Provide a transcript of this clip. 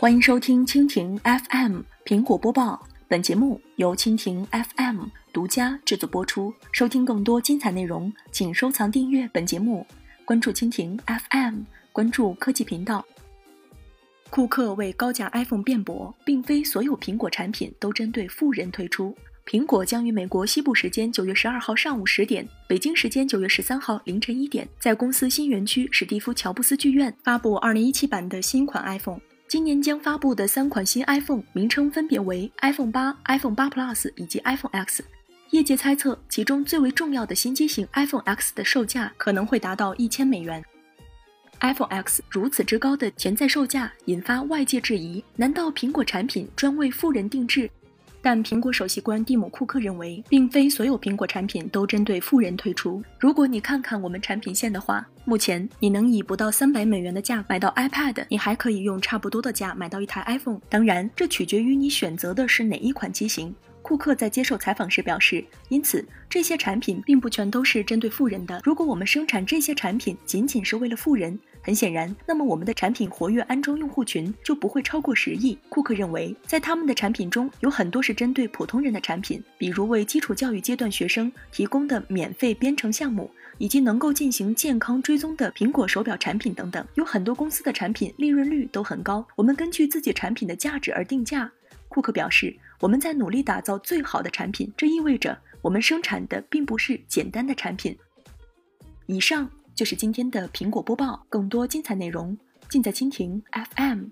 欢迎收听蜻蜓 FM 苹果播报，本节目由蜻蜓 FM 独家制作播出。收听更多精彩内容，请收藏订阅本节目，关注蜻蜓 FM，关注科技频道。库克为高价 iPhone 辩驳，并非所有苹果产品都针对富人推出。苹果将于美国西部时间九月十二号上午十点，北京时间九月十三号凌晨一点，在公司新园区史蒂夫乔布斯剧院发布二零一七版的新款 iPhone。今年将发布的三款新 iPhone 名称分别为 iPhone 八、iPhone 八 Plus 以及 iPhone X。业界猜测，其中最为重要的新机型 iPhone X 的售价可能会达到一千美元。iPhone X 如此之高的潜在售价，引发外界质疑：难道苹果产品专为富人定制？但苹果首席官蒂姆·库克认为，并非所有苹果产品都针对富人推出。如果你看看我们产品线的话，目前你能以不到三百美元的价买到 iPad，你还可以用差不多的价买到一台 iPhone。当然，这取决于你选择的是哪一款机型。库克在接受采访时表示，因此这些产品并不全都是针对富人的。如果我们生产这些产品仅仅是为了富人，很显然，那么我们的产品活跃安装用户群就不会超过十亿。库克认为，在他们的产品中有很多是针对普通人的产品，比如为基础教育阶段学生提供的免费编程项目，以及能够进行健康追踪的苹果手表产品等等。有很多公司的产品利润率都很高，我们根据自己产品的价值而定价。库克表示，我们在努力打造最好的产品，这意味着我们生产的并不是简单的产品。以上。就是今天的苹果播报，更多精彩内容尽在蜻蜓 FM。